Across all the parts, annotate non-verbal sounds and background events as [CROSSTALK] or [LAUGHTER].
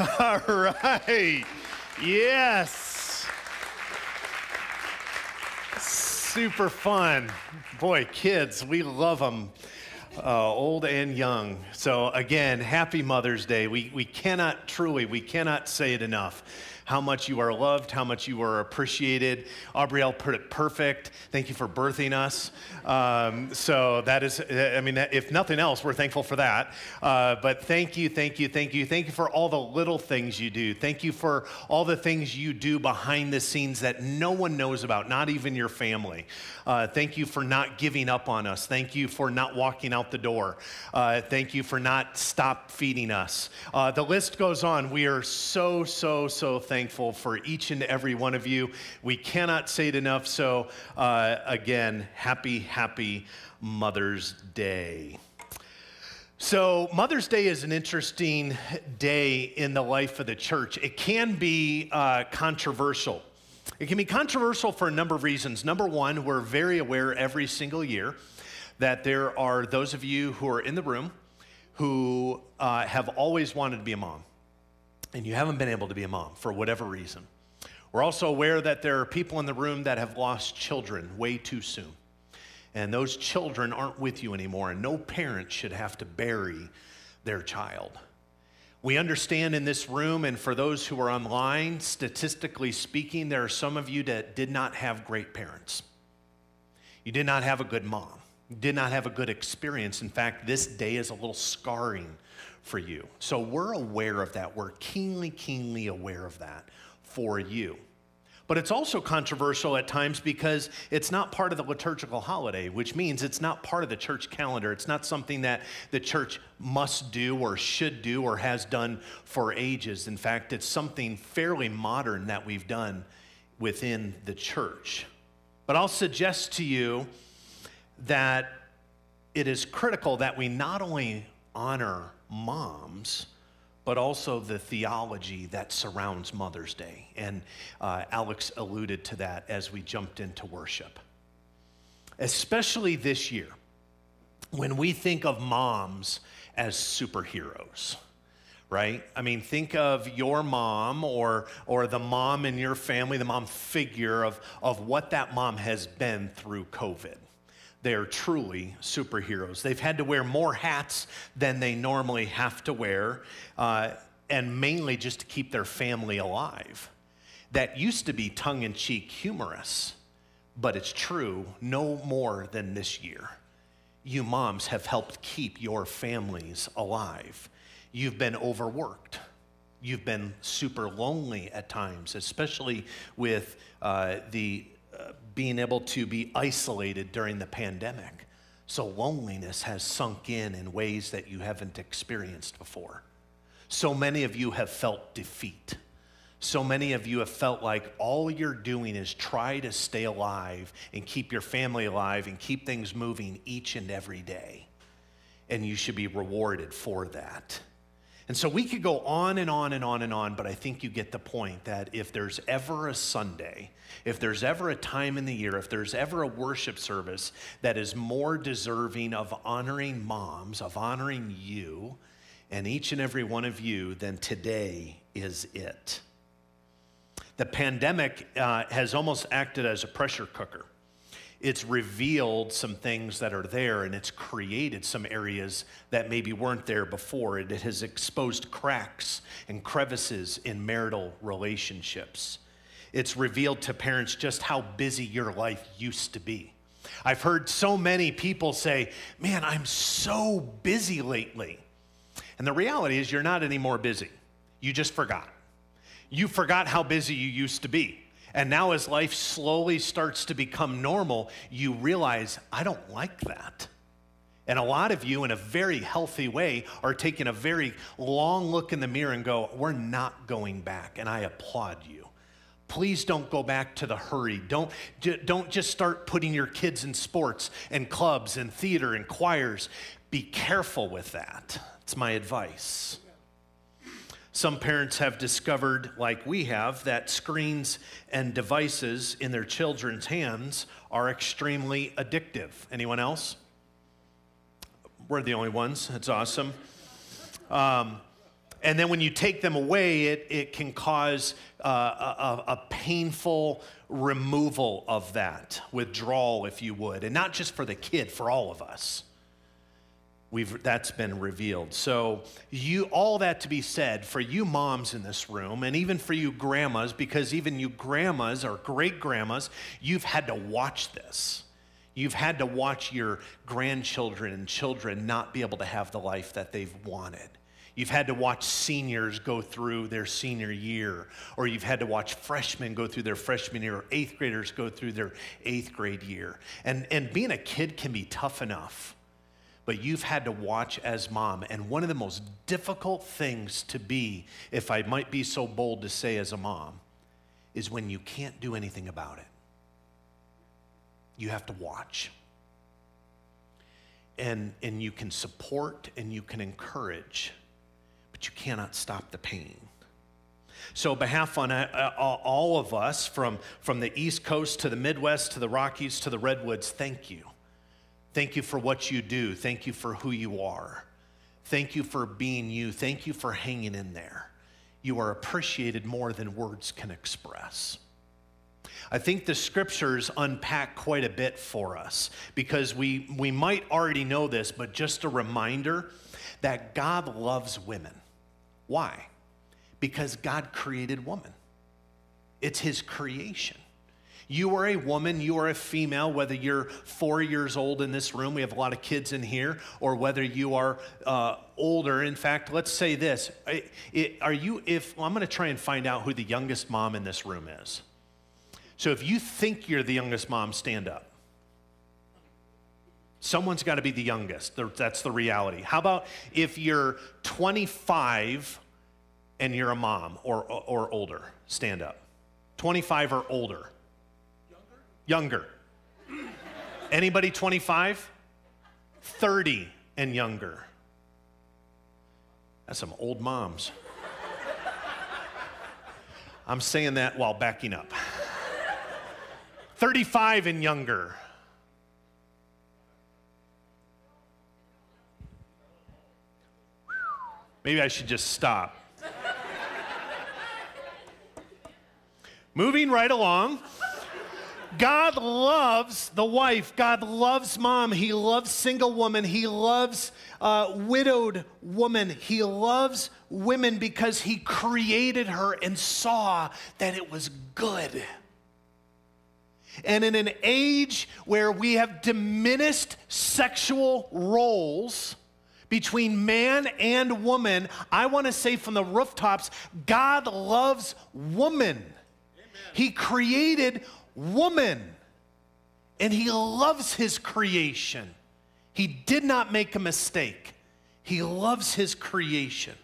[LAUGHS] All right. Yes. Super fun. Boy, kids, we love them, uh, old and young. So, again, happy Mother's Day. We, we cannot truly, we cannot say it enough how much you are loved, how much you are appreciated. Aubrielle put it perfect. Thank you for birthing us. Um, so that is, I mean, if nothing else, we're thankful for that. Uh, but thank you, thank you, thank you. Thank you for all the little things you do. Thank you for all the things you do behind the scenes that no one knows about, not even your family. Uh, thank you for not giving up on us. Thank you for not walking out the door. Uh, thank you for not stop feeding us. Uh, the list goes on. We are so, so, so thankful thankful for each and every one of you. We cannot say it enough. So, uh, again, happy, happy Mother's Day. So, Mother's Day is an interesting day in the life of the church. It can be uh, controversial. It can be controversial for a number of reasons. Number one, we're very aware every single year that there are those of you who are in the room who uh, have always wanted to be a mom and you haven't been able to be a mom for whatever reason. We're also aware that there are people in the room that have lost children way too soon. And those children aren't with you anymore, and no parent should have to bury their child. We understand in this room, and for those who are online, statistically speaking, there are some of you that did not have great parents. You did not have a good mom. Did not have a good experience. In fact, this day is a little scarring for you. So we're aware of that. We're keenly, keenly aware of that for you. But it's also controversial at times because it's not part of the liturgical holiday, which means it's not part of the church calendar. It's not something that the church must do or should do or has done for ages. In fact, it's something fairly modern that we've done within the church. But I'll suggest to you that it is critical that we not only honor moms, but also the theology that surrounds Mother's Day. And uh, Alex alluded to that as we jumped into worship. Especially this year, when we think of moms as superheroes right? I mean, think of your mom or, or the mom in your family, the mom figure of, of what that mom has been through COVID they are truly superheroes. They've had to wear more hats than they normally have to wear, uh, and mainly just to keep their family alive. That used to be tongue in cheek humorous, but it's true no more than this year. You moms have helped keep your families alive. You've been overworked. You've been super lonely at times, especially with uh, the being able to be isolated during the pandemic. So loneliness has sunk in in ways that you haven't experienced before. So many of you have felt defeat. So many of you have felt like all you're doing is try to stay alive and keep your family alive and keep things moving each and every day. And you should be rewarded for that. And so we could go on and on and on and on, but I think you get the point that if there's ever a Sunday, if there's ever a time in the year, if there's ever a worship service that is more deserving of honoring moms, of honoring you, and each and every one of you, then today is it. The pandemic uh, has almost acted as a pressure cooker it's revealed some things that are there and it's created some areas that maybe weren't there before. It has exposed cracks and crevices in marital relationships. It's revealed to parents just how busy your life used to be. I've heard so many people say, Man, I'm so busy lately. And the reality is, you're not any more busy. You just forgot. You forgot how busy you used to be. And now, as life slowly starts to become normal, you realize, I don't like that. And a lot of you, in a very healthy way, are taking a very long look in the mirror and go, We're not going back. And I applaud you. Please don't go back to the hurry. Don't, don't just start putting your kids in sports and clubs and theater and choirs. Be careful with that. It's my advice. Some parents have discovered, like we have, that screens and devices in their children's hands are extremely addictive. Anyone else? We're the only ones. That's awesome. Um, and then when you take them away, it, it can cause uh, a, a painful removal of that, withdrawal, if you would. And not just for the kid, for all of us. We've, that's been revealed. So, you, all that to be said, for you moms in this room, and even for you grandmas, because even you grandmas or great grandmas, you've had to watch this. You've had to watch your grandchildren and children not be able to have the life that they've wanted. You've had to watch seniors go through their senior year, or you've had to watch freshmen go through their freshman year, or eighth graders go through their eighth grade year. And, and being a kid can be tough enough, but you've had to watch as mom. And one of the most difficult things to be, if I might be so bold to say as a mom, is when you can't do anything about it. You have to watch. And, and you can support and you can encourage but you cannot stop the pain. So, behalf on uh, uh, all of us, from, from the East Coast to the Midwest to the Rockies to the Redwoods, thank you. Thank you for what you do. Thank you for who you are. Thank you for being you. Thank you for hanging in there. You are appreciated more than words can express. I think the scriptures unpack quite a bit for us because we, we might already know this, but just a reminder that God loves women. Why? Because God created woman, it's His creation. You are a woman, you are a female, whether you're four years old in this room, we have a lot of kids in here, or whether you are uh, older. In fact, let's say this Are you, if, well, I'm going to try and find out who the youngest mom in this room is. So if you think you're the youngest mom, stand up. Someone's got to be the youngest. That's the reality. How about if you're 25 and you're a mom or, or older? Stand up. 25 or older? Younger. Anybody 25? 30 and younger. That's some old moms. I'm saying that while backing up. 35 and younger. Maybe I should just stop. Moving right along. God loves the wife. God loves mom. He loves single woman. He loves uh, widowed woman. He loves women because he created her and saw that it was good. And in an age where we have diminished sexual roles, between man and woman, I want to say from the rooftops God loves woman. Amen. He created woman, and He loves His creation. He did not make a mistake, He loves His creation.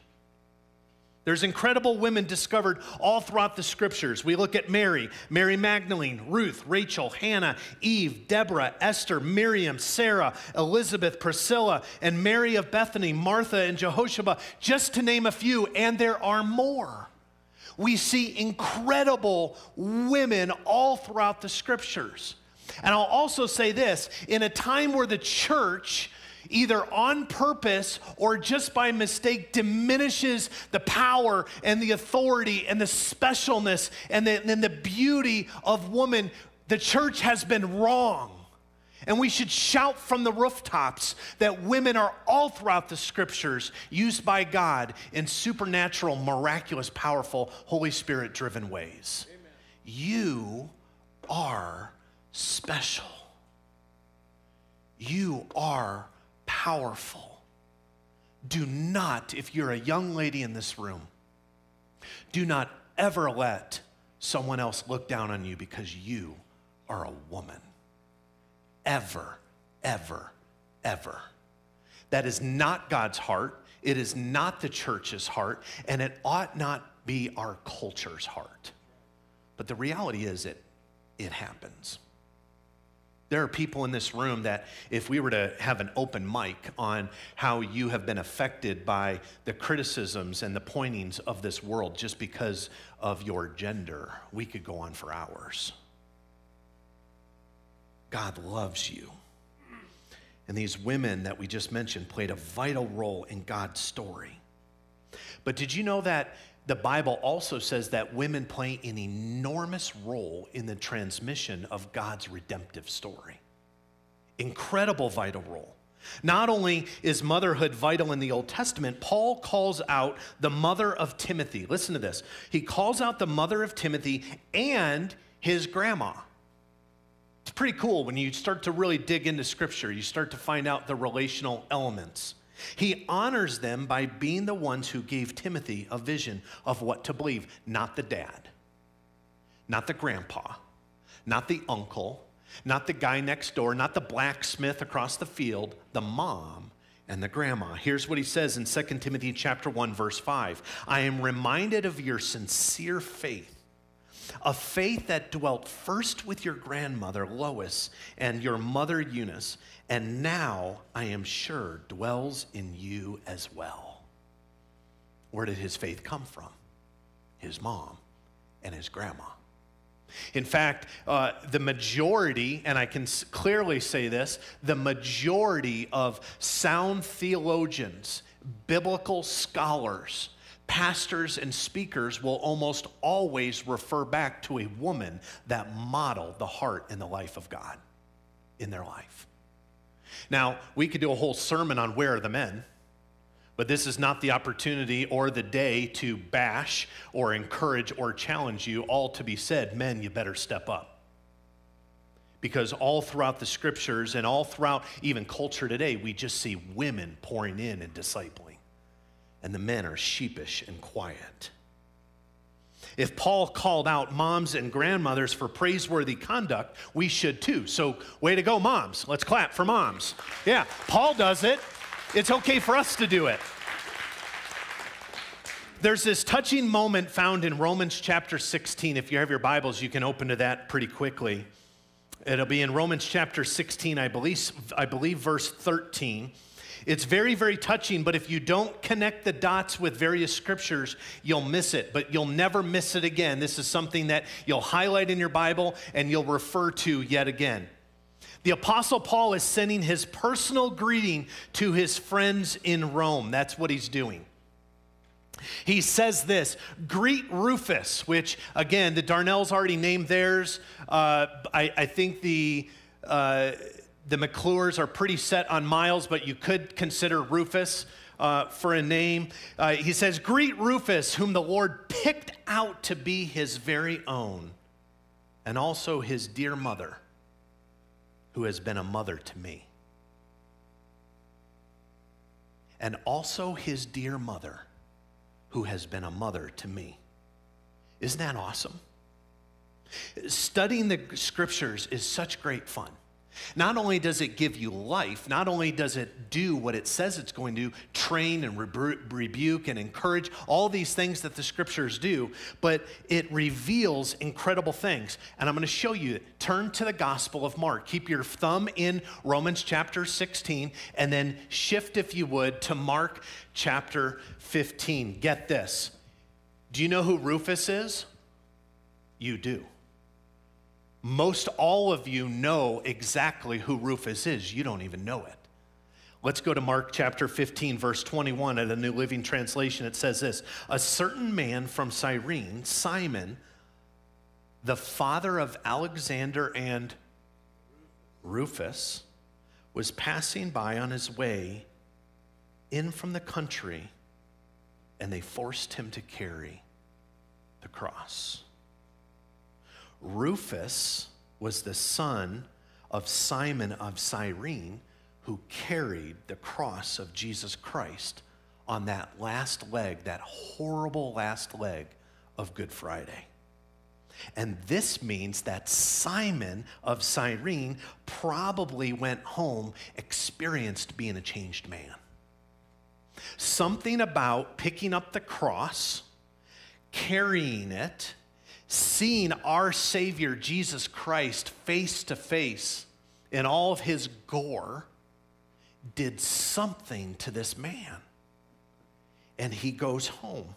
There's incredible women discovered all throughout the scriptures. We look at Mary, Mary Magdalene, Ruth, Rachel, Hannah, Eve, Deborah, Esther, Miriam, Sarah, Elizabeth, Priscilla, and Mary of Bethany, Martha, and Jehoshaphat, just to name a few, and there are more. We see incredible women all throughout the scriptures. And I'll also say this in a time where the church either on purpose or just by mistake, diminishes the power and the authority and the specialness and the, and the beauty of woman, the church has been wrong. And we should shout from the rooftops that women are all throughout the scriptures used by God in supernatural, miraculous, powerful, Holy Spirit driven ways. Amen. You are special. You are powerful. Do not, if you're a young lady in this room, do not ever let someone else look down on you because you are a woman. Ever, ever, ever. That is not God's heart. It is not the church's heart, and it ought not be our culture's heart. But the reality is, it, it happens. There are people in this room that, if we were to have an open mic on how you have been affected by the criticisms and the pointings of this world just because of your gender, we could go on for hours. God loves you. And these women that we just mentioned played a vital role in God's story. But did you know that the Bible also says that women play an enormous role in the transmission of God's redemptive story? Incredible vital role. Not only is motherhood vital in the Old Testament, Paul calls out the mother of Timothy. Listen to this. He calls out the mother of Timothy and his grandma. It's pretty cool when you start to really dig into scripture, you start to find out the relational elements. He honors them by being the ones who gave Timothy a vision of what to believe, not the dad, not the grandpa, not the uncle, not the guy next door, not the blacksmith across the field, the mom and the grandma. Here's what he says in 2 Timothy chapter 1 verse 5. I am reminded of your sincere faith a faith that dwelt first with your grandmother Lois and your mother Eunice, and now I am sure dwells in you as well. Where did his faith come from? His mom and his grandma. In fact, uh, the majority, and I can clearly say this, the majority of sound theologians, biblical scholars, pastors, and speakers will almost always refer back to a woman that modeled the heart and the life of God in their life. Now, we could do a whole sermon on where are the men. But this is not the opportunity or the day to bash or encourage or challenge you. All to be said, men, you better step up. Because all throughout the scriptures and all throughout even culture today, we just see women pouring in and discipling. And the men are sheepish and quiet. If Paul called out moms and grandmothers for praiseworthy conduct, we should too. So, way to go, moms. Let's clap for moms. Yeah, Paul does it. It's okay for us to do it. There's this touching moment found in Romans chapter 16. If you have your Bibles, you can open to that pretty quickly. It'll be in Romans chapter 16, I believe, I believe verse 13. It's very, very touching, but if you don't connect the dots with various scriptures, you'll miss it, but you'll never miss it again. This is something that you'll highlight in your Bible and you'll refer to yet again. The Apostle Paul is sending his personal greeting to his friends in Rome. That's what he's doing. He says this Greet Rufus, which again, the Darnells already named theirs. Uh, I, I, think the. Uh, the McClures are pretty set on Miles, but you could consider Rufus uh, for a name. Uh, he says, Greet Rufus, whom the Lord picked out to be his very own, and also his dear mother who has been a mother to me. And also his dear mother, who has been a mother to me. Isn't that awesome? Studying the scriptures is such great fun. Not only does it give you life, not only does it do what it says it's going to train and rebuke and encourage, all these things that the scriptures do, but it reveals incredible things. And I'm going to show you. Turn to the Gospel of Mark. Keep your thumb in Romans chapter 16 and then shift, if you would, to Mark chapter 15. Get this. Do you know who Rufus is? You do most all of you know exactly who Rufus is. You don't even know it. Let's go to Mark chapter 15, verse 21 at the New Living Translation. It says this A certain man from Cyrene, Simon, the father of Alexander and Rufus, was passing by on his way in from the country, and they forced him to carry the cross. Rufus was the son of Simon of Cyrene, who carried the cross of Jesus Christ on that last leg, that horrible last leg of Good Friday. And this means that Simon of Cyrene probably went home experienced being a changed man. Something about picking up the cross, carrying it, seeing our Savior Jesus Christ face to face in all of his gore did something to this man. And he goes home.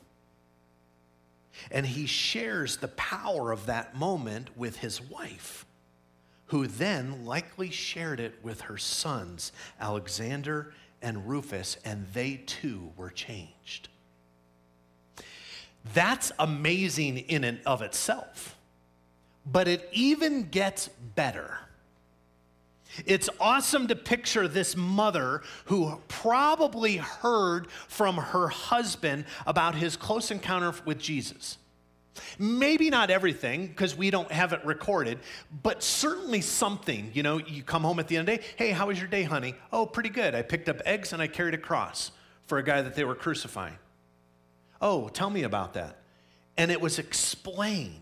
And he shares the power of that moment with his wife, who then likely shared it with her sons, Alexander and Rufus, and they too were changed. That's amazing in and of itself. But it even gets better. It's awesome to picture this mother who probably heard from her husband about his close encounter with Jesus. Maybe not everything, because we don't have it recorded, but certainly something. You know, you come home at the end of the day, hey, how was your day, honey? Oh, pretty good. I picked up eggs and I carried a cross for a guy that they were crucifying. Oh, tell me about that. And it was explained.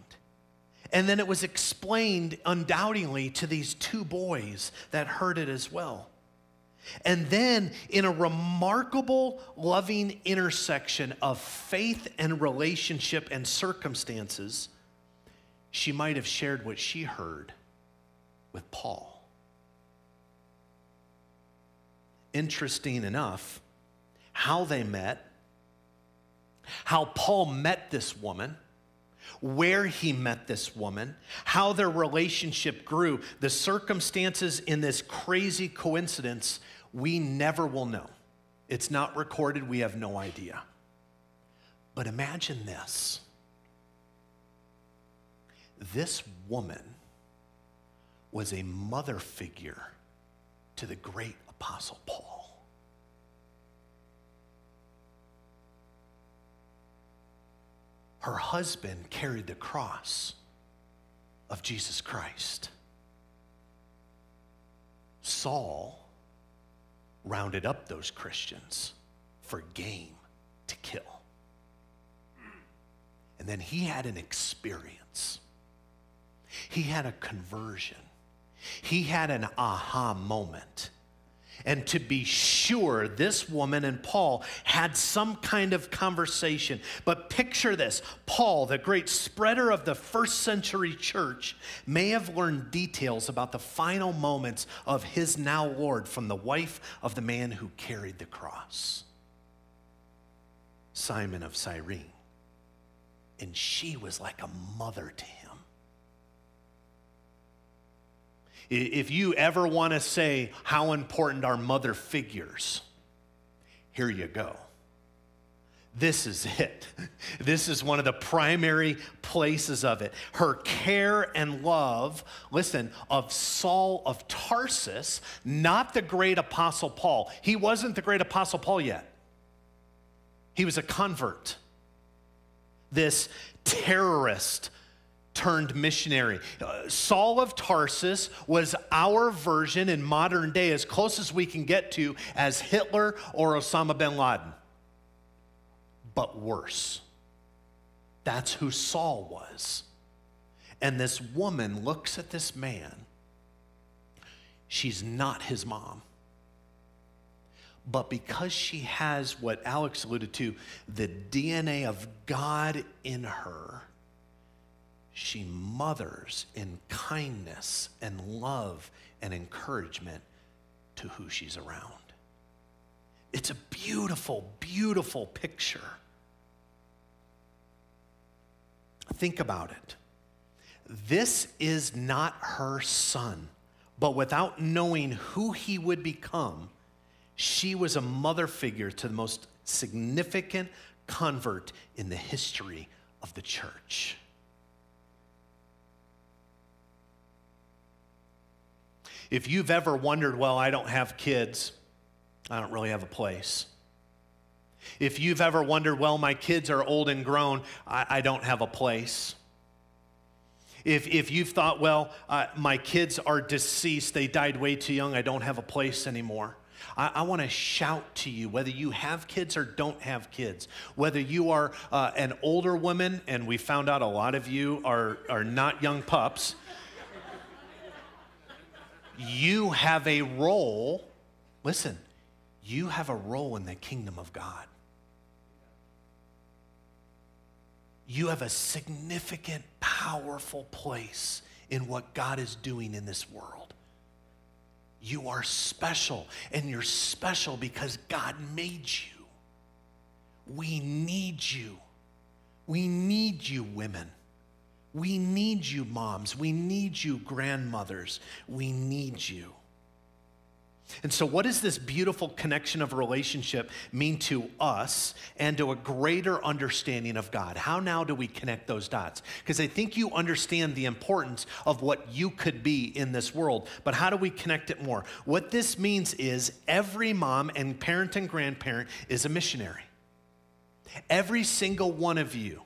And then it was explained undoubtedly to these two boys that heard it as well. And then, in a remarkable, loving intersection of faith and relationship and circumstances, she might have shared what she heard with Paul. Interesting enough, how they met, how Paul met this woman where he met this woman, how their relationship grew, the circumstances in this crazy coincidence, we never will know. It's not recorded, we have no idea. But imagine this this woman was a mother figure to the great apostle Paul. Her husband carried the cross of Jesus Christ. Saul rounded up those Christians for game to kill. And then he had an experience. He had a conversion. He had an aha moment and to be sure, this woman and Paul had some kind of conversation. But picture this Paul, the great spreader of the first century church, may have learned details about the final moments of his now Lord from the wife of the man who carried the cross, Simon of Cyrene. And she was like a mother to him. If you ever want to say how important are mother figures, here you go. This is it. [LAUGHS] This is one of the primary places of it. Her care and love, listen, of Saul of Tarsus, not the great apostle Paul. He wasn't the great apostle Paul yet, he was a convert. This terrorist turned missionary. Uh, Saul of Tarsus was our version in modern day, as close as we can get to, as Hitler or Osama bin Laden. But worse. That's who Saul was. And this woman looks at this man. She's not his mom. But because she has what Alex alluded to, the DNA of God in her, she mothers in kindness and love and encouragement to who she's around. It's a beautiful, beautiful picture. Think about it. This is not her son, but without knowing who he would become, she was a mother figure to the most significant convert in the history of the church. If you've ever wondered, well, I don't have kids, I don't really have a place. If you've ever wondered, well, my kids are old and grown, I, I don't have a place. If, if you've thought, well, uh, my kids are deceased, they died way too young, I don't have a place anymore. I, I want to shout to you, whether you have kids or don't have kids, whether you are uh, an older woman, and we found out a lot of you are, are not young pups you have a role. Listen, you have a role in the kingdom of God. You have a significant, powerful place in what God is doing in this world. You are special, and you're special because God made you. We need you. We need you, women. We need you, moms. We need you, grandmothers. We need you. And so, what does this beautiful connection of relationship mean to us and to a greater understanding of God? How now do we connect those dots? Because I think you understand the importance of what you could be in this world, but how do we connect it more? What this means is every mom and parent and grandparent is a missionary. Every single one of you,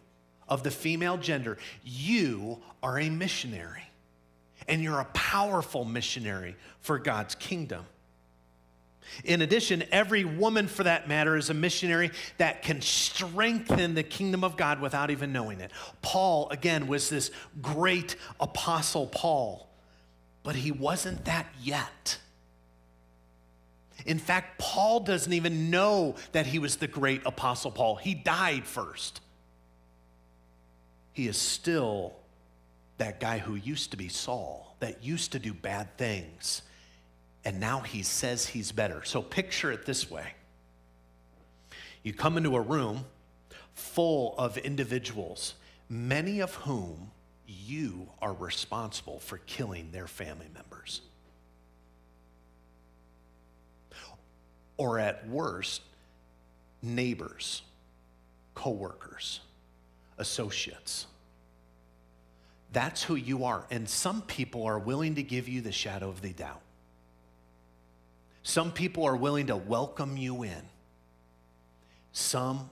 of the female gender, you are a missionary. And you're a powerful missionary for God's kingdom. In addition, every woman, for that matter, is a missionary that can strengthen the kingdom of God without even knowing it. Paul, again, was this great apostle Paul, but he wasn't that yet. In fact, Paul doesn't even know that he was the great apostle Paul. He died first. He is still that guy who used to be Saul, that used to do bad things and now he says he's better. So picture it this way you come into a room full of individuals, many of whom you are responsible for killing their family members. Or at worst, neighbors, coworkers, associates. That's who you are. And some people are willing to give you the shadow of the doubt. Some people are willing to welcome you in. Some,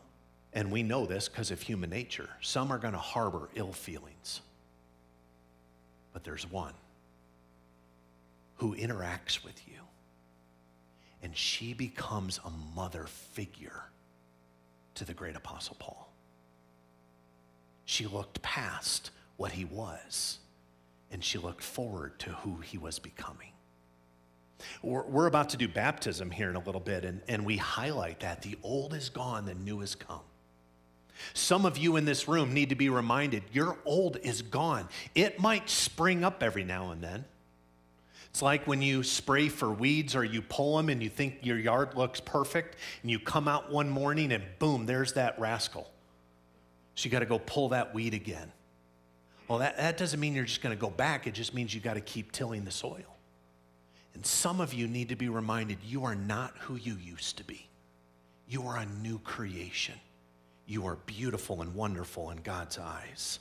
and we know this because of human nature, some are going to harbor ill feelings. But there's one who interacts with you, and she becomes a mother figure to the great Apostle Paul. She looked past what he was, and she looked forward to who he was becoming. We're, we're about to do baptism here in a little bit, and, and we highlight that the old is gone, the new has come. Some of you in this room need to be reminded your old is gone. It might spring up every now and then. It's like when you spray for weeds or you pull them and you think your yard looks perfect, and you come out one morning and boom, there's that rascal. So you got to go pull that weed again. Well, that, that doesn't mean you're just going to go back, it just means you got to keep tilling the soil. And some of you need to be reminded you are not who you used to be. You are a new creation. You are beautiful and wonderful in God's eyes.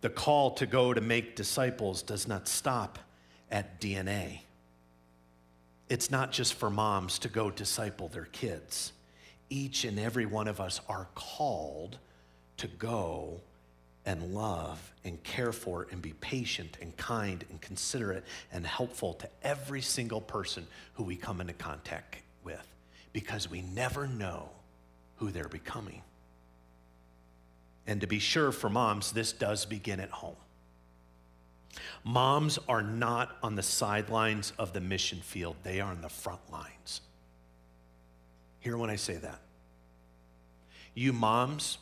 The call to go to make disciples does not stop at DNA. It's not just for moms to go disciple their kids. Each and every one of us are called to go and love and care for and be patient and kind and considerate and helpful to every single person who we come into contact with because we never know who they're becoming. And to be sure, for moms, this does begin at home. Moms are not on the sidelines of the mission field, they are on the front lines. Hear when I say that. You moms,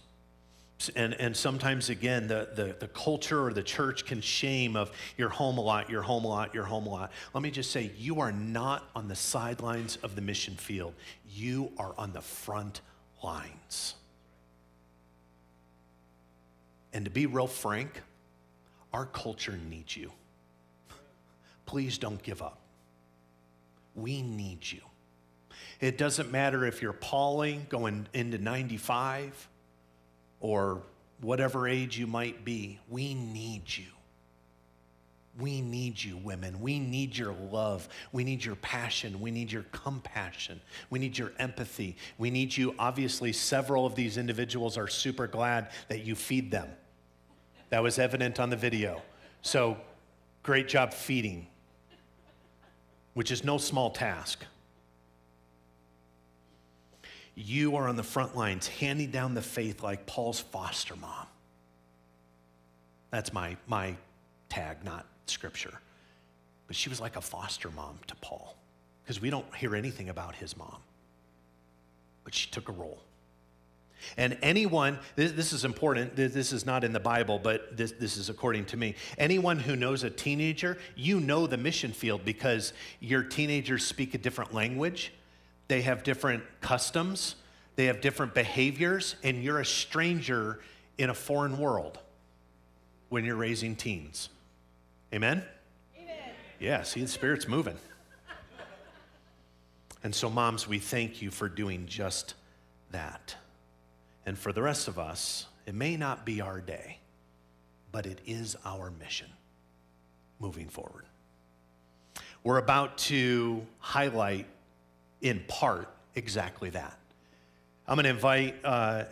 and, and sometimes, again, the, the, the culture or the church can shame of you're home a lot, you're home a lot, you're home a lot. Let me just say, you are not on the sidelines of the mission field. You are on the front lines. And to be real frank, our culture needs you. [LAUGHS] Please don't give up. We need you. It doesn't matter if you're Pauling going into 95 or whatever age you might be, we need you. We need you, women. We need your love. We need your passion. We need your compassion. We need your empathy. We need you. Obviously, several of these individuals are super glad that you feed them. That was evident on the video. So, great job feeding, which is no small task you are on the front lines handing down the faith like Paul's foster mom. That's my, my tag, not scripture. But she was like a foster mom to Paul because we don't hear anything about his mom. But she took a role. And anyone, this, this, is important, this is not in the Bible, but this, this is according to me. Anyone who knows a teenager, you know the mission field because your teenagers speak a different language they have different customs, they have different behaviors, and you're a stranger in a foreign world when you're raising teens. Amen? Amen. Yeah, see, the Spirit's moving. And so, moms, we thank you for doing just that. And for the rest of us, it may not be our day, but it is our mission moving forward. We're about to highlight, in part, exactly that. I'm going to invite uh,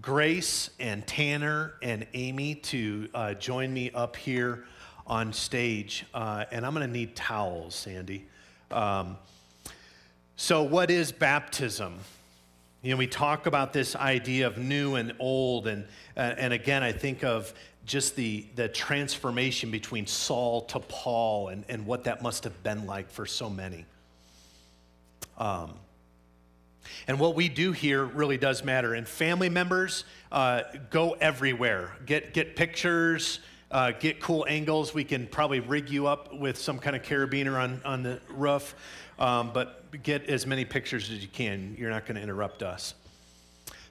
Grace and Tanner and Amy to uh, join me up here on stage. Uh, and I'm going to need towels, Sandy. Um, so, what is baptism? You know, we talk about this idea of new and old, and, uh, and again, I think of just the, the transformation between Saul to Paul and, and what that must have been like for so many. Um, and what we do here really does matter. And family members uh, go everywhere. Get, get pictures, uh, get cool angles. We can probably rig you up with some kind of carabiner on, on the roof. Um, but get as many pictures as you can. You're not going to interrupt us.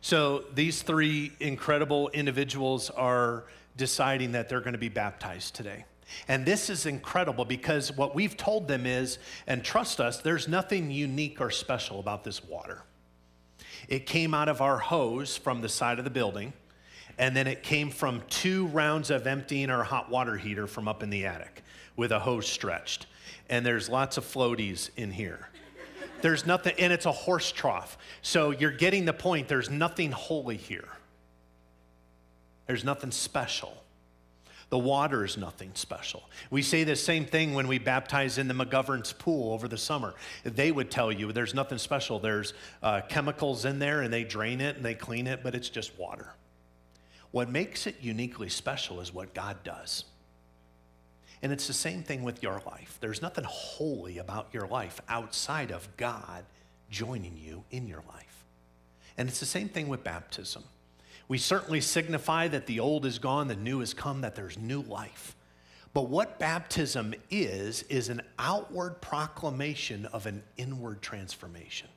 So these three incredible individuals are deciding that they're going to be baptized today. And this is incredible because what we've told them is, and trust us, there's nothing unique or special about this water. It came out of our hose from the side of the building, and then it came from two rounds of emptying our hot water heater from up in the attic with a hose stretched and there's lots of floaties in here. There's nothing, and it's a horse trough. So you're getting the point. There's nothing holy here. There's nothing special. The water is nothing special. We say the same thing when we baptize in the McGovern's pool over the summer. They would tell you there's nothing special. There's uh, chemicals in there and they drain it and they clean it, but it's just water. What makes it uniquely special is what God does. And it's the same thing with your life. There's nothing holy about your life outside of God joining you in your life. And it's the same thing with baptism. We certainly signify that the old is gone, the new has come, that there's new life. But what baptism is, is an outward proclamation of an inward transformation.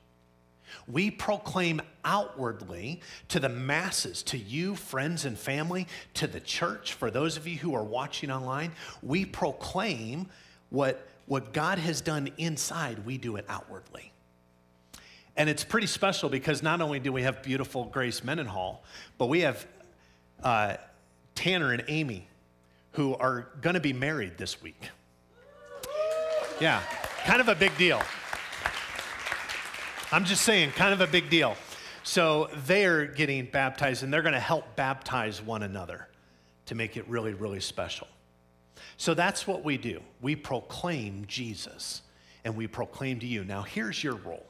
We proclaim outwardly to the masses, to you, friends and family, to the church, for those of you who are watching online, we proclaim what, what God has done inside, we do it outwardly. And it's pretty special because not only do we have beautiful Grace Mendenhall, but we have uh, Tanner and Amy who are going to be married this week. Yeah, kind of a big deal. I'm just saying, kind of a big deal. So they're getting baptized and they're going to help baptize one another to make it really, really special. So that's what we do. We proclaim Jesus and we proclaim to you. Now, here's your role.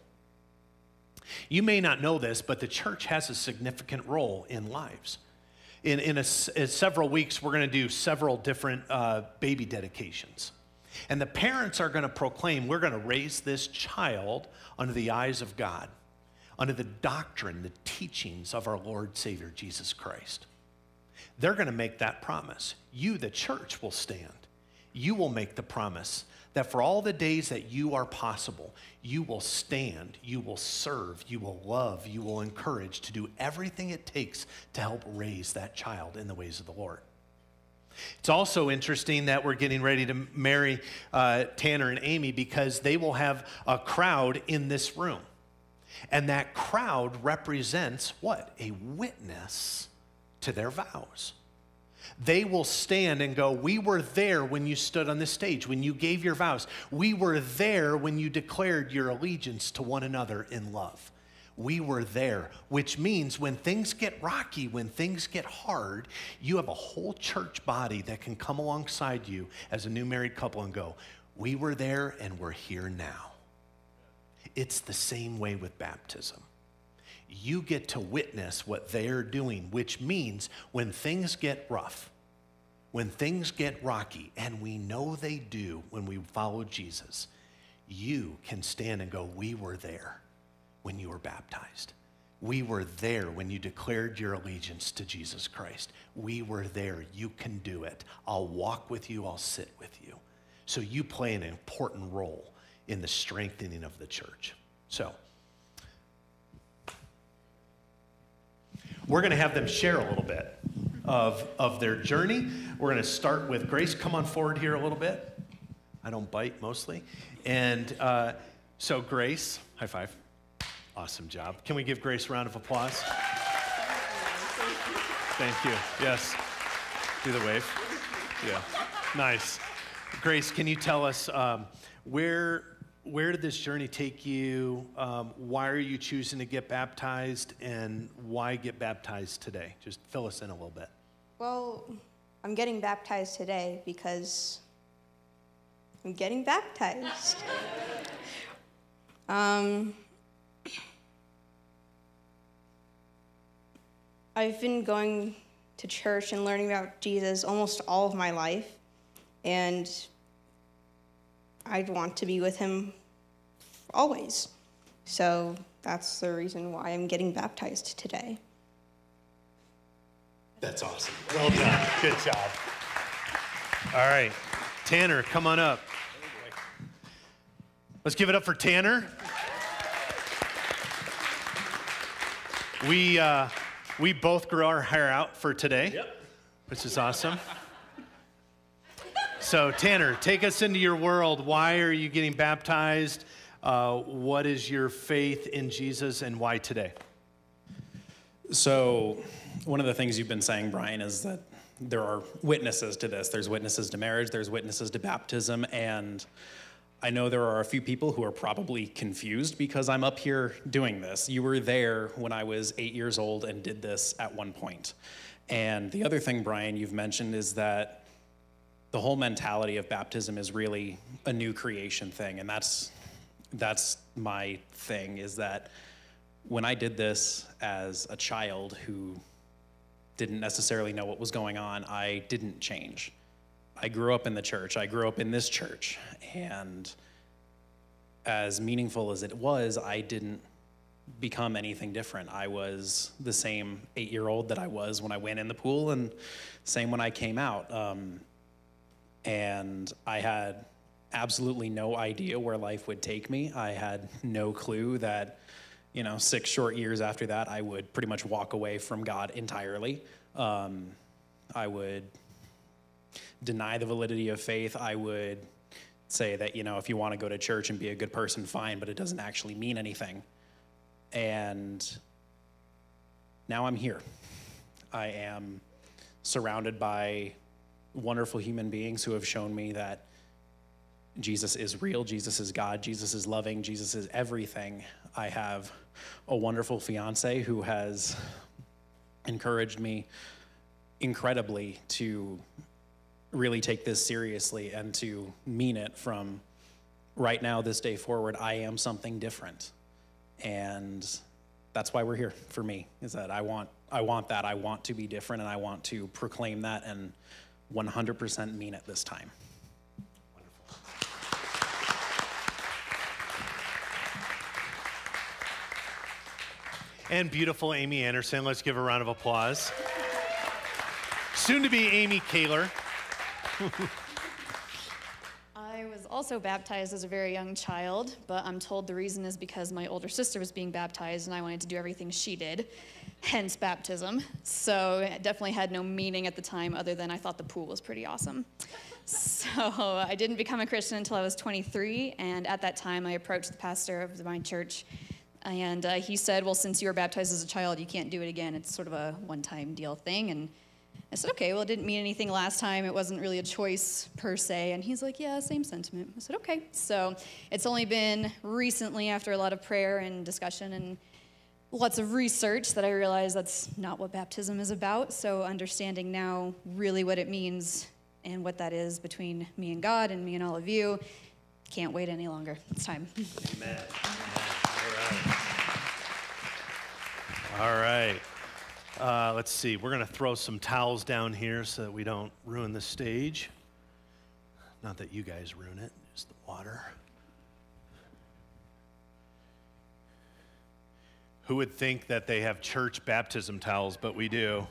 You may not know this, but the church has a significant role in lives. In, in, a, in several weeks, we're going to do several different uh, baby dedications. And the parents are going to proclaim, we're going to raise this child under the eyes of God, under the doctrine, the teachings of our Lord Savior Jesus Christ. They're going to make that promise. You, the church, will stand. You will make the promise that for all the days that you are possible, you will stand, you will serve, you will love, you will encourage to do everything it takes to help raise that child in the ways of the Lord. It's also interesting that we're getting ready to marry uh, Tanner and Amy because they will have a crowd in this room. And that crowd represents what? A witness to their vows. They will stand and go, We were there when you stood on the stage, when you gave your vows. We were there when you declared your allegiance to one another in love we were there, which means when things get rocky, when things get hard, you have a whole church body that can come alongside you as a new married couple and go, We were there and we're here now. It's the same way with baptism. You get to witness what they're doing, which means when things get rough, when things get rocky, and we know they do when we follow Jesus, you can stand and go, We were there when you were baptized. We were there when you declared your allegiance to Jesus Christ. We were there. You can do it. I'll walk with you, I'll sit with you. So you play an important role in the strengthening of the church. So, we're going to have them share a little bit of, of their journey. We're going to start with Grace. Come on forward here a little bit. I don't bite mostly. And uh, so, Grace, high five. Awesome job. Can we give Grace a round of applause? Thank you. Yes. Do the wave. Yeah. Nice. Grace, can you tell us um, where where did this journey take you? Um, why are you choosing to get baptized, and why get baptized today? Just fill us in a little bit. Well, I'm getting baptized today because I'm getting baptized. um, I've been going to church and learning about Jesus almost all of my life, and I'd want to be with him always. So that's the reason why I'm getting baptized today. That's awesome. Well done. Good job. All right. Tanner, come on up. Let's give it up for Tanner. We, uh, we both grew our hair out for today, yep. which is awesome. So, Tanner, take us into your world. Why are you getting baptized? Uh, what is your faith in Jesus and why today? So, one of the things you've been saying, Brian, is that there are witnesses to this. There's witnesses to marriage, there's witnesses to baptism, and I know there are a few people who are probably confused because I'm up here doing this. You were there when I was eight years old and did this at one point. And the other thing, Brian, you've mentioned is that the whole mentality of baptism is really a new creation thing. And that's, that's my thing is that when I did this as a child who didn't necessarily know what was going on, I didn't change. I grew up in the church. I grew up in this church. And as meaningful as it was, I didn't become anything different. I was the same eight year old that I was when I went in the pool, and same when I came out. Um, and I had absolutely no idea where life would take me. I had no clue that, you know, six short years after that, I would pretty much walk away from God entirely. Um, I would deny the validity of faith. I would say that, you know, if you want to go to church and be a good person, fine, but it doesn't actually mean anything. And now I'm here. I am surrounded by wonderful human beings who have shown me that Jesus is real, Jesus is God, Jesus is loving, Jesus is everything. I have a wonderful fiance who has encouraged me incredibly to really take this seriously and to mean it from right now, this day forward, I am something different. And that's why we're here for me, is that I want, I want that. I want to be different and I want to proclaim that and 100% mean it this time. and beautiful Amy Anderson. Let's give a round of applause. Soon to be Amy Kaler. [LAUGHS] Also baptized as a very young child, but I'm told the reason is because my older sister was being baptized and I wanted to do everything she did, hence baptism. So it definitely had no meaning at the time other than I thought the pool was pretty awesome. So [LAUGHS] I didn't become a Christian until I was 23, and at that time I approached the pastor of my church and uh, he said, Well, since you were baptized as a child, you can't do it again. It's sort of a one time deal thing. And I said, okay, well, it didn't mean anything last time. It wasn't really a choice per se. And he's like, yeah, same sentiment. I said, okay. So it's only been recently, after a lot of prayer and discussion and lots of research, that I realized that's not what baptism is about. So understanding now really what it means and what that is between me and God and me and all of you, can't wait any longer. It's time. Amen. All right. All right. Uh, let's see, we're going to throw some towels down here so that we don't ruin the stage. Not that you guys ruin it, just the water. Who would think that they have church baptism towels, but we do.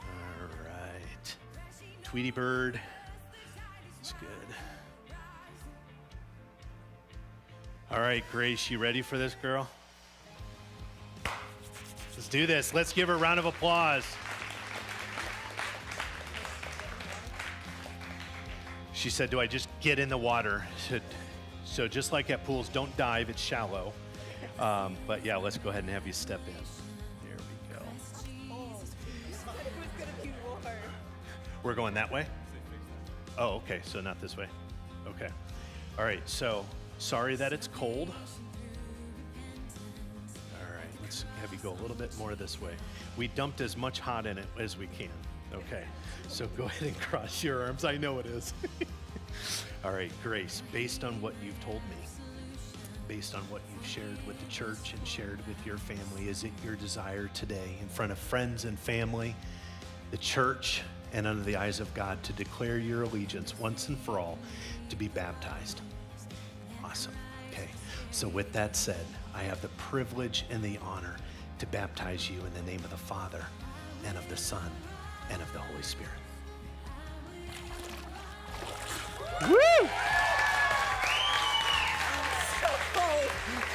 All right. Tweety Bird. All right, Grace, you ready for this, girl? Let's do this. Let's give her a round of applause. She said, Do I just get in the water? Said, so just like at pools, don't dive, it's shallow. Um, but yeah, let's go ahead and have you step in. There we go. We're going that way? Oh, okay, so not this way. Okay. All right, so sorry that it's cold. All right, let's have you go a little bit more this way. We dumped as much hot in it as we can. Okay, so go [LAUGHS] ahead and cross your arms. I know it is. [LAUGHS] All right, Grace, based on what you've told me, based on what you've shared with the church and shared with your family, is it your desire today, in front of friends and family, the church, and under the eyes of God, to declare your allegiance once and for all to be baptized? Awesome. Okay. So, with that said, I have the privilege and the honor to baptize you in the name of the Father, and of the Son, and of the Holy Spirit. Woo!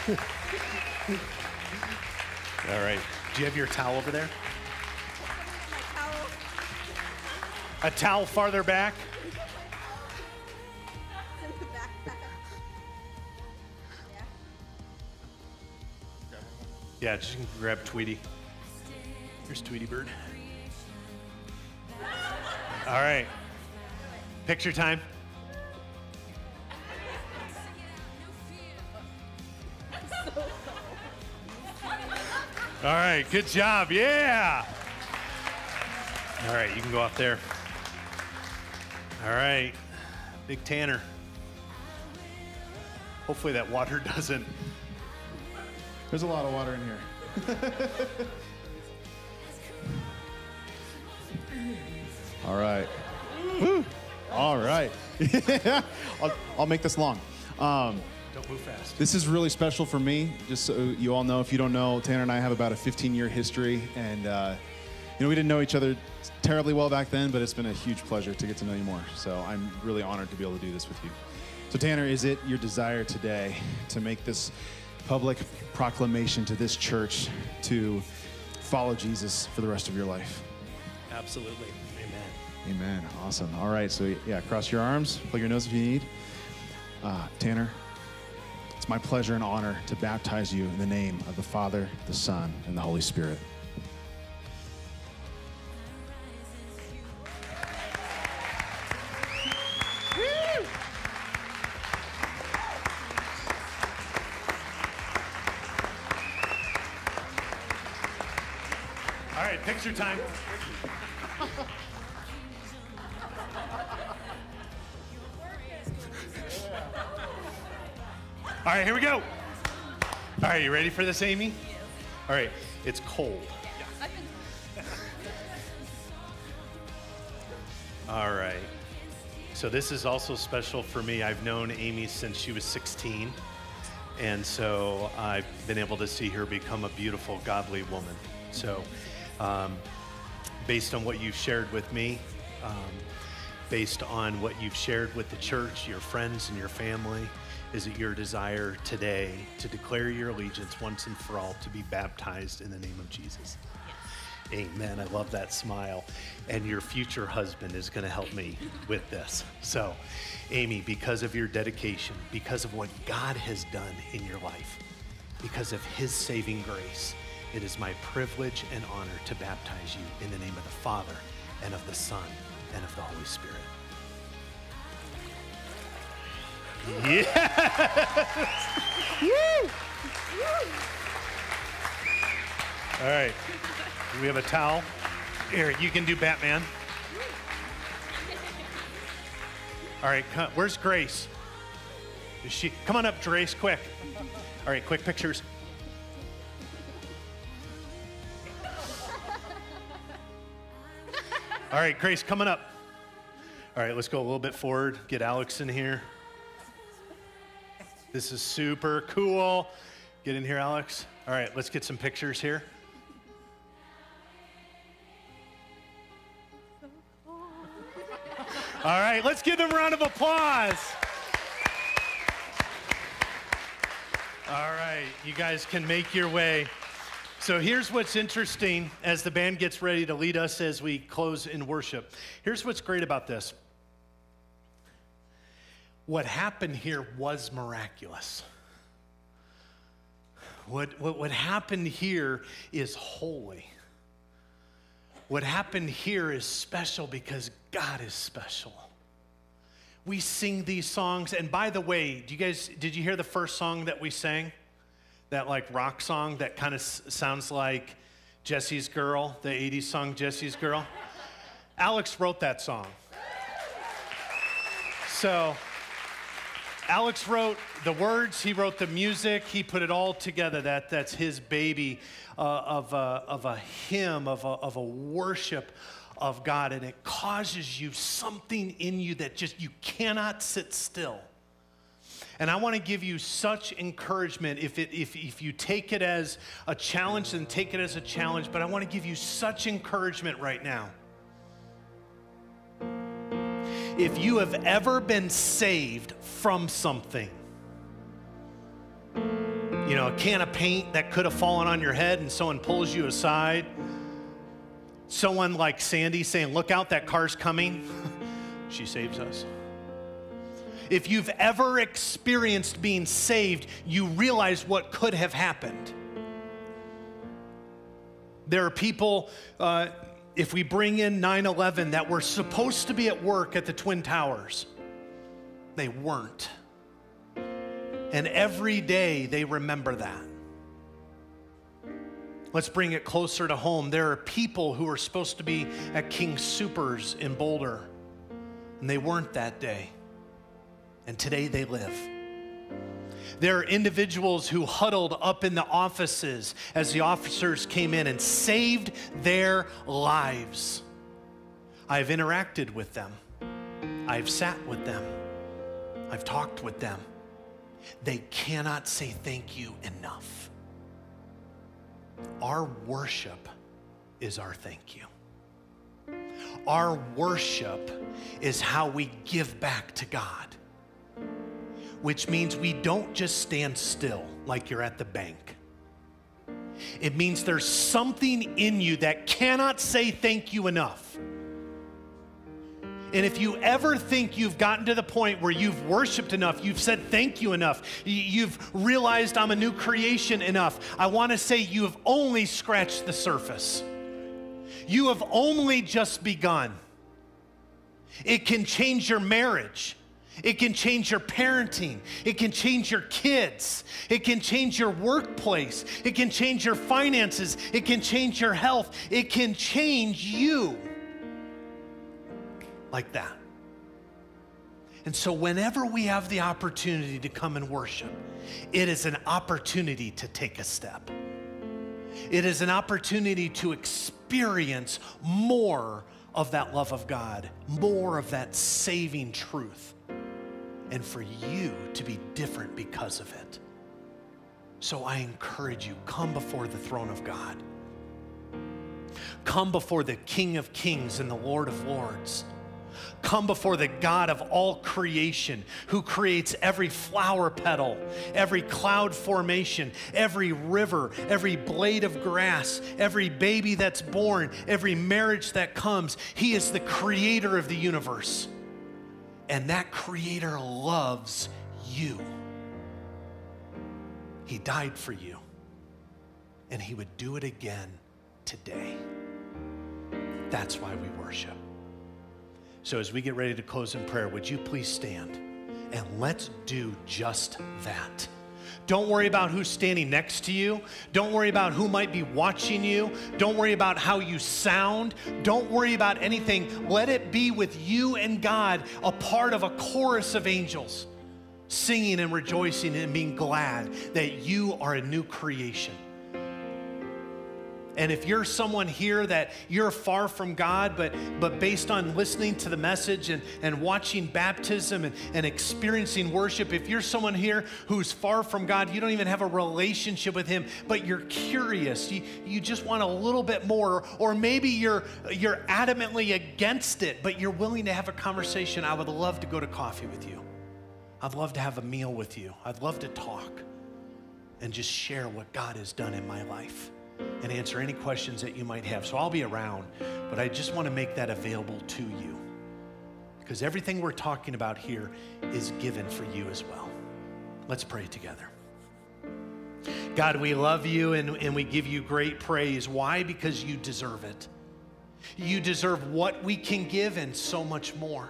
[LAUGHS] All right. Do you have your towel over there? A towel farther back? Yeah, just grab Tweety. Here's Tweety Bird. All right. Picture time. All right, good job. Yeah. All right, you can go up there. All right, Big Tanner. Hopefully that water [LAUGHS] doesn't. There's a lot of water in here. [LAUGHS] All right. Woo. All right. [LAUGHS] I'll, I'll make this long. Um, Don't move fast. this is really special for me. Just so you all know, if you don't know, Tanner and I have about a 15 year history. And, uh, you know, we didn't know each other terribly well back then, but it's been a huge pleasure to get to know you more. So I'm really honored to be able to do this with you. So, Tanner, is it your desire today to make this public proclamation to this church to follow Jesus for the rest of your life? Absolutely. Amen. Amen. Awesome. All right. So, yeah, cross your arms, plug your nose if you need. Uh, Tanner, it's my pleasure and honor to baptize you in the name of the Father, the Son, and the Holy Spirit. Right, picture time. All right, here we go. All right, you ready for this, Amy? All right, it's cold. All right. So this is also special for me. I've known Amy since she was 16. And so I've been able to see her become a beautiful, godly woman. So, um, based on what you've shared with me, um, based on what you've shared with the church, your friends, and your family, is it your desire today to declare your allegiance once and for all to be baptized in the name of Jesus? Amen. I love that smile. And your future husband is going to help me with this. So, Amy, because of your dedication, because of what God has done in your life, because of his saving grace, it is my privilege and honor to baptize you in the name of the Father and of the Son and of the Holy Spirit. Yes! All right. We have a towel? Here, you can do Batman. All right, co- where's Grace? Is she? Come on up, Grace, quick. All right, quick pictures. All right, Grace, coming up. All right, let's go a little bit forward. Get Alex in here. This is super cool. Get in here, Alex. All right, let's get some pictures here. All right, let's give them a round of applause. All right, you guys can make your way. So here's what's interesting as the band gets ready to lead us as we close in worship. Here's what's great about this. What happened here was miraculous. What, what, what happened here is holy. What happened here is special because God is special. We sing these songs, and by the way, do you guys did you hear the first song that we sang? That like rock song that kind of s- sounds like Jesse's Girl, the 80s song Jesse's Girl. Alex wrote that song. So Alex wrote the words, he wrote the music, he put it all together. That, that's his baby uh, of, a, of a hymn, of a, of a worship of God. And it causes you something in you that just you cannot sit still. And I want to give you such encouragement. If, it, if, if you take it as a challenge, then take it as a challenge. But I want to give you such encouragement right now. If you have ever been saved from something, you know, a can of paint that could have fallen on your head and someone pulls you aside, someone like Sandy saying, Look out, that car's coming, [LAUGHS] she saves us. If you've ever experienced being saved, you realize what could have happened. There are people, uh, if we bring in 9 11, that were supposed to be at work at the Twin Towers, they weren't. And every day they remember that. Let's bring it closer to home. There are people who are supposed to be at King Supers in Boulder, and they weren't that day. And today they live. There are individuals who huddled up in the offices as the officers came in and saved their lives. I've interacted with them, I've sat with them, I've talked with them. They cannot say thank you enough. Our worship is our thank you. Our worship is how we give back to God which means we don't just stand still like you're at the bank. It means there's something in you that cannot say thank you enough. And if you ever think you've gotten to the point where you've worshiped enough, you've said thank you enough, you've realized I'm a new creation enough, I want to say you have only scratched the surface. You have only just begun. It can change your marriage. It can change your parenting. It can change your kids. It can change your workplace. It can change your finances. It can change your health. It can change you like that. And so, whenever we have the opportunity to come and worship, it is an opportunity to take a step. It is an opportunity to experience more of that love of God, more of that saving truth and for you to be different because of it. So I encourage you come before the throne of God. Come before the King of Kings and the Lord of Lords. Come before the God of all creation who creates every flower petal, every cloud formation, every river, every blade of grass, every baby that's born, every marriage that comes. He is the creator of the universe. And that creator loves you. He died for you. And he would do it again today. That's why we worship. So, as we get ready to close in prayer, would you please stand and let's do just that. Don't worry about who's standing next to you. Don't worry about who might be watching you. Don't worry about how you sound. Don't worry about anything. Let it be with you and God, a part of a chorus of angels, singing and rejoicing and being glad that you are a new creation. And if you're someone here that you're far from God, but, but based on listening to the message and, and watching baptism and, and experiencing worship, if you're someone here who's far from God, you don't even have a relationship with Him, but you're curious, you, you just want a little bit more, or maybe you're, you're adamantly against it, but you're willing to have a conversation, I would love to go to coffee with you. I'd love to have a meal with you. I'd love to talk and just share what God has done in my life and answer any questions that you might have. So I'll be around, but I just want to make that available to you because everything we're talking about here is given for you as well. Let's pray together. God, we love you and, and we give you great praise. Why? Because you deserve it. You deserve what we can give and so much more.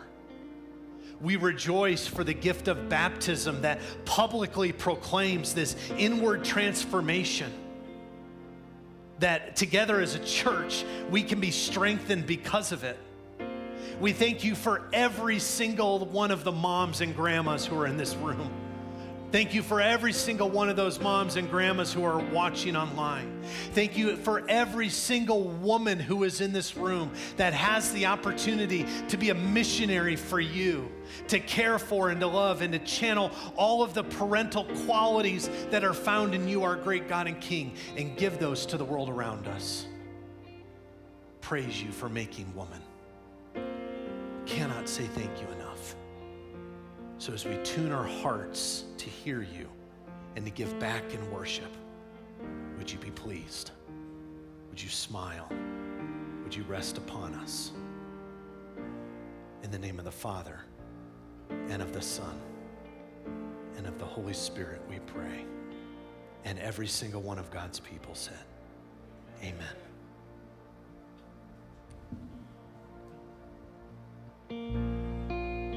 We rejoice for the gift of baptism that publicly proclaims this inward transformation. That together as a church, we can be strengthened because of it. We thank you for every single one of the moms and grandmas who are in this room. Thank you for every single one of those moms and grandmas who are watching online. Thank you for every single woman who is in this room that has the opportunity to be a missionary for you, to care for and to love and to channel all of the parental qualities that are found in you, our great God and King, and give those to the world around us. Praise you for making woman. Cannot say thank you enough. So as we tune our hearts to hear you and to give back in worship, would you be pleased? Would you smile? Would you rest upon us? In the name of the Father, and of the Son, and of the Holy Spirit, we pray. And every single one of God's people said, Amen.